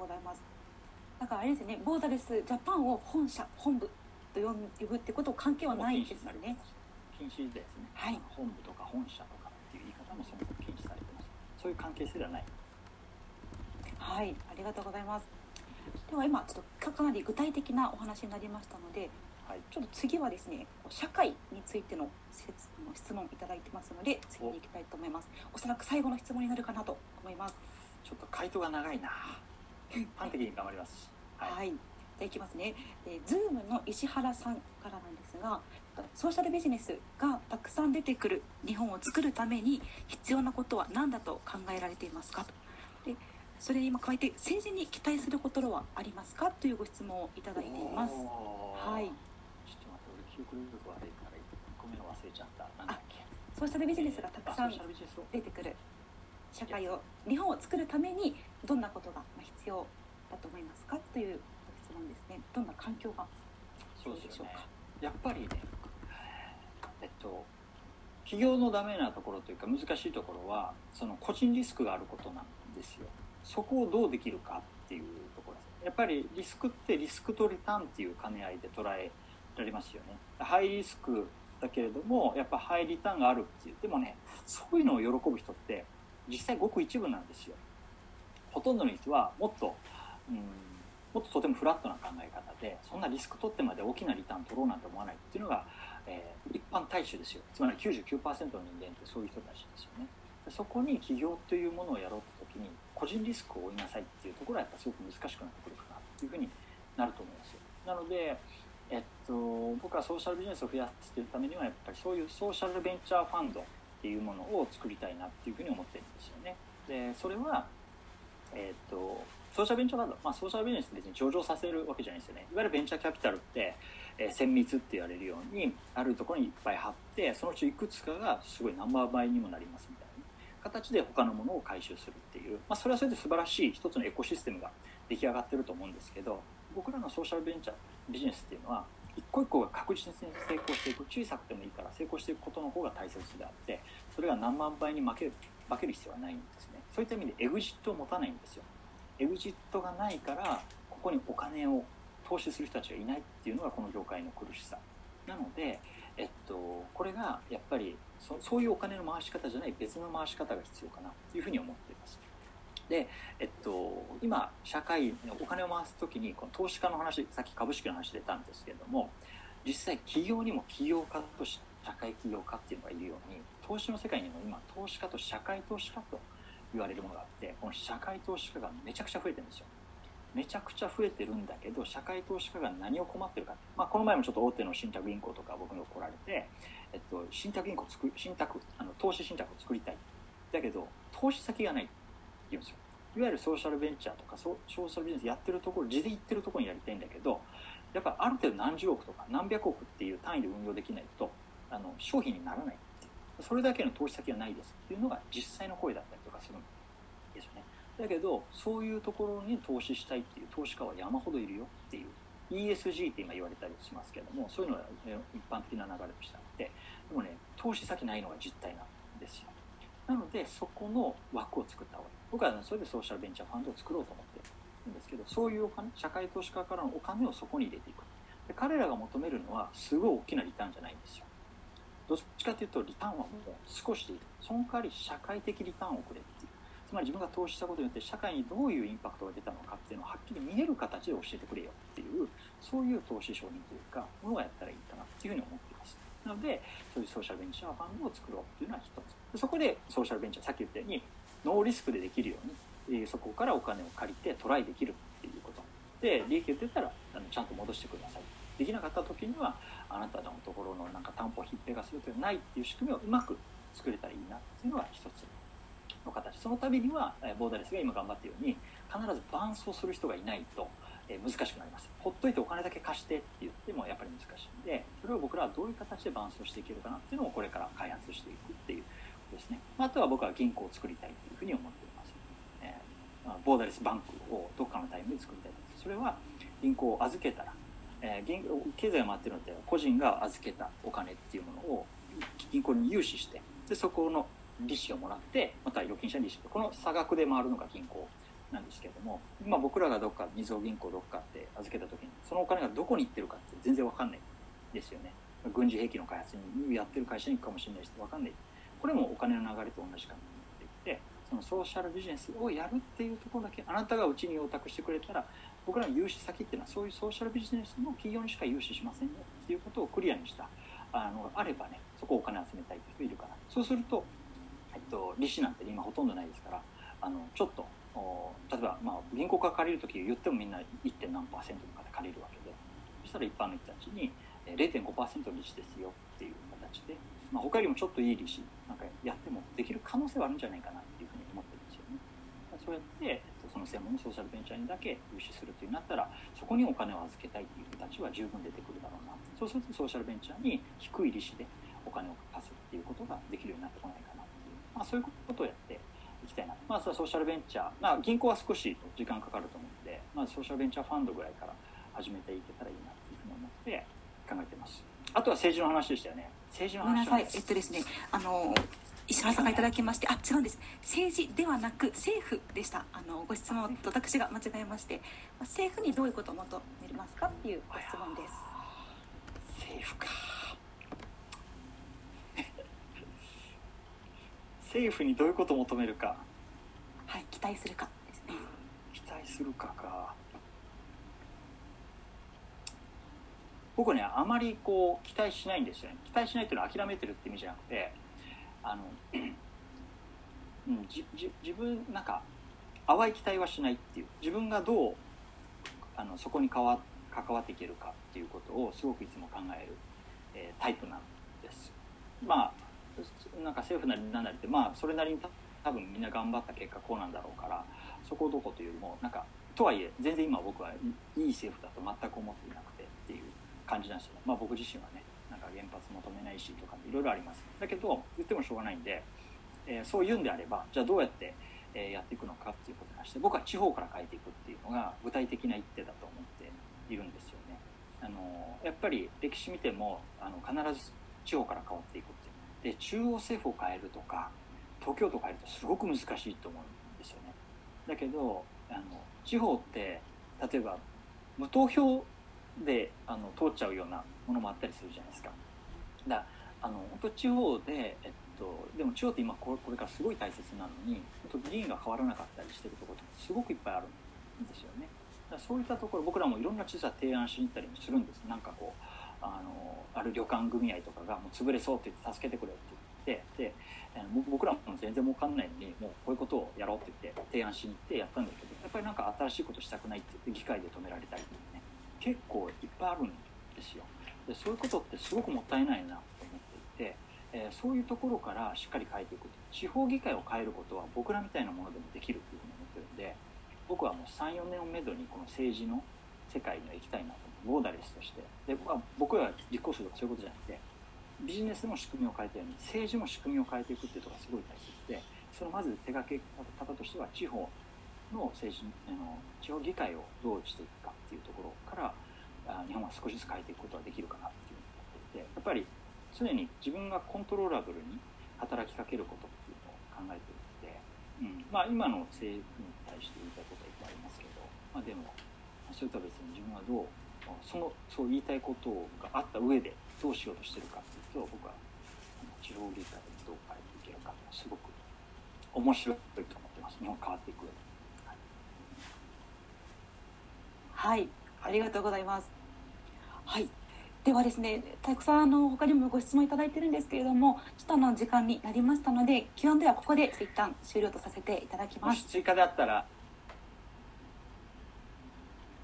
ございます。だからあれですね、ボーダレスジャパンを本社、本部と呼ぶってこと関係はないですよね。禁止ですね、はい、本部とか本社とかっていう言い方もそもそも禁止されてます。そういう関係性ではない。はいありがとうございます。では今ちょっとかなり具体的なお話になりましたので、はい、ちょっと次はですね社会についての質問いただいてますので次に行きたいと思います。おそらく最後の質問になるかなと思います。ちょっと回答が長いな端的に頑張ります。はい、はい、じゃいきますね、えー、ズームの石原さんからなんですがソーシャルビジネスがたくさん出てくる日本を作るために必要なことは何だと考えられていますかと。でそれに今加えて政治に期待することはありますか？というご質問をいただいています。はい。ちょっと待って俺記憶力悪いから1個目の忘れちゃった。なんだっけ？ソーシャルビジネスがたくさん出てくる社会を日本を作るためにどんなことが必要だと思いますか？というご質問ですね。どんな環境が必要でしょうか、やっぱりねえっと企業のダメなところというか難しいところはその個人リスクがあることなんですよ。そこをどうできるかっていうところです。やっぱりリスクってリスクとリターンっていう兼ね合いで捉えられますよね。ハイリスクだけれどもやっぱハイリターンがあるっていう。でもねそういうのを喜ぶ人って実際ごく一部なんですよ。ほとんどの人はもっとうんもっととてもフラットな考え方でそんなリスク取ってまで大きなリターン取ろうなんて思わないっていうのがえー、一般大衆ですよ。つまり99%の人間ってそういう人たちですよね。そこに起業というものをやろうと時に個人リスクを負いなさいっていうところはやっぱすごく難しくなってくるかなっていうふうになると思いますよ。なのでえっと、僕はソーシャルビジネスを増やすというためにはやっぱりそういうソーシャルベンチャーファンドっていうものを作りたいなっていうふうに思ってるんですよね。でそれは、えっと、ソーシャルベンチャーファンド、まあ、ソーシャルビジネス別に上場させるわけじゃないですよね。いわゆるベンチャーキャピタルって、えー、綿密って言われるようにあるところにいっぱい貼ってそのうちいくつかがすごい何倍にもなりますみたいな形で他のものを回収するっていう、まあ、それはそれで素晴らしい一つのエコシステムが出来上がってると思うんですけど僕らのソーシャルベンチャービジネスっていうのは一個一個が確実に成功していく小さくてもいいから成功していくことの方が大切であってそれが何万倍に負ける負ける必要はないんですね。そういった意味でエグジットを持たないんですよ。エグジットがないからここにお金を投資する人たちがいないっていうのがこの業界の苦しさ。なので、えっと、これがやっぱりそそういうお金の回し方じゃない別の回し方が必要かなというふうに思っています。で、えっと、今社会お金を回す時にこの投資家の話さっき株式の話出たんですけれども実際企業にも起業家と社会起業家っていうのがいるように投資の世界にも今投資家と社会投資家と言われるものがあってこの社会投資家がめちゃくちゃ増えてるんですよ。めちゃくちゃ増えてるんだけど社会投資家が何を困ってるか、まあ、この前もちょっと大手の信託銀行とか僕に来られて、えっと、信託銀行作信託あの投資信託を作りたい。だけど投資先がない。言うんですよいわゆるソーシャルベンチャーとかソーシャルビジネスやってるところ地で行ってるところにやりたいんだけどやっぱある程度何十億とか何百億っていう単位で運用できないとあの商品にならないそれだけの投資先がないですっていうのが実際の声だったりとかするんですよね。だけどそういうところに投資したいっていう投資家は山ほどいるよっていう ESG って今言われたりしますけどもそういうのは一般的な流れとしてあってでもね投資先ないのが実態なんですよ。なのでそこの枠を作った方がいい。僕は、ね、それでソーシャルベンチャーファンドを作ろうと思ってるんですけどそういうお金社会投資家からのお金をそこに入れていく。で彼らが求めるのはすごい大きなリターンじゃないんですよ。どっちかというとリターンはもう少しでいい。その代わり社会的リターンをくれっていう。つまり自分が投資したことによって社会にどういうインパクトが出たのかっていうのをはっきり見える形で教えてくれよっていうそういう投資承認というかものがやったらいいかなっていうふうに思っています。なのでそういうソーシャルベンチャーファンドを作ろうっていうのは一つ。そこでソーシャルベンチャーさっき言ったようにノーリスクでできるように、えそこからお金を借りてトライできるっていうこと。で利益が出たらあのちゃんと戻してください。できなかった時にはあなたのところのなんか担保ひっぺがするというのないっていう仕組みをうまく作れたらいいなっていうのが一つの形そのためにはボーダレスが今頑張っているように必ず伴走する人がいないと難しくなります。ほっといてお金だけ貸してって言ってもやっぱり難しいんでそれを僕らはどういう形で伴走していけるかなっていうのをこれから開発していくっていうですね。あとは僕は銀行を作りたいというふうに思っています、えー、ボーダレスバンクをどっかのタイムで作りたいとそれは銀行を預けたらえー、経済が回ってるので個人が預けたお金っていうものを銀行に融資してでそこの利子をもらってまた預金者利子この差額で回るのが銀行なんですけれども今僕らがどっかみずほ銀行どっかって預けた時にそのお金がどこに行ってるかって全然わかんないですよね。軍事兵器の開発にやってる会社に行くかもしれないしわかんない。これもお金の流れと同じかなって言ってそのソーシャルビジネスをやるっていうところだけあなたがうちに用託してくれたら僕らの融資先っていうのはそういうソーシャルビジネスの企業にしか融資しませんよっていうことをクリアにしたあのあればねそこをお金集めたいという人いるからそうすると、えっと、利子なんて今ほとんどないですからあのちょっと例えば、まあ、銀行から借りる時言ってもみんな 1. 何パーセントとかで借りるわけでそしたら一般の人たちに0.5%利子ですよっていう形で、まあ、他よりもちょっといい利子なんかやってもできる可能性はあるんじゃないかなっていうふうに思ってるんですよね。そうやって、その専門のソーシャルベンチャーにだけ融資するというなったらそこにお金を預けたいっていう人たちは十分出てくるだろうな。そうするとソーシャルベンチャーに低い利子でお金を貸すっていうことができるようになってこないかなっていう、まあ、そういうことをやっていきたいなまあソーシャルベンチャー、まあ、銀行は少し時間かかると思うので、まあ、ソーシャルベンチャーファンドぐらいから始めていけたらいいなっていうふうに思って考えてます。あとは政治の話でしたよね。政治の話は、えっとですねあの石原さんがいただきまして、あ違うんです。政治ではなく政府でした。あのご質問と私が間違えまして。政府にどういうことを求めますかっていうご質問です。政府か。政府にどういうことを求めるか。はい期待するかですね。期待するかか僕ねあまりこう期待しないんですよね。期待しないっていうのは諦めてるって意味じゃなくてあの、うん、じじ自分なんか淡い期待はしないっていう自分がどうあのそこに関わ関わっていけるかっていうことをすごくいつも考える、えー、タイプなんです。まあなんか政府なりなんなりってまあそれなりに多分みんな頑張った結果こうなんだろうからそこをどこというよりもなんかとはいえ全然今僕はいい政府だと全く思っていなくてっていう感じなんですよまあ僕自身はねなんか原発求めないしとかいろいろあります。だけど言ってもしょうがないんで、えー、そういうんであればじゃあどうやって、えー、やっていくのかっていうことに関して僕は地方から変えていくっていうのが具体的な一手だと思っているんですよね。あのやっぱり歴史見てもあの必ず地方から変わっていくっていうで中央政府を変えるとか東京都変えるとすごく難しいと思うんですよね。だけどあの地方って例えば無投票であの通っちゃうようなものもあったりするじゃないですか。だあの本当地方で、えっと、でも地方って今これこれからすごい大切なのに本当議員が変わらなかったりしてるところってすごくいっぱいあるんですよね。だそういったところ僕らもいろんな実は提案しに行ったりもするんですなんかこうあのある旅館組合とかがもう潰れそうって言って助けてくれって言ってで僕らも全然儲かんないのにもうこういうことをやろうって言って提案しに行ってやったんだけどやっぱりなんか新しいことしたくないって言って議会で止められたりね結構いっぱいあるんですよ。でそういうことってすごくもったいないなと思っていて、えー、そういうところからしっかり変えていく。地方議会を変えることは僕らみたいなものでもできるっていうふうに思ってるんで僕はもう34年をめどにこの政治の世界には行きたいなとボーダレスとして。で僕は僕は立候補するとかそういうことじゃなくてビジネスの仕組みを変えたように政治も仕組みを変えていくっていうのがすごい大切でそのまず手がけ方としては地方の政治あの地方議会をどうしていくかっていうところからあ日本は少しずつ変えていくことができるかなっていうふうに思っていてやっぱり常に自分がコントローラブルに働きかけることっていうのを考えているので、うんまあ、今の政府に対して言いたいことはいっぱいありますけど、まあ、でもそれとは別に自分はどうそのそう言いたいことがあった上でどうしようとしてるかっていうと僕は地方議会でどう変えていけるかすごく面白いと思ってます。日本変わっていく上で、はい、ありがとうございます。はいではですねたくさんあの他にもご質問いただいてるんですけれどもちょっとあの時間になりましたので Q&A はここで一旦終了とさせていただきます。追加であったら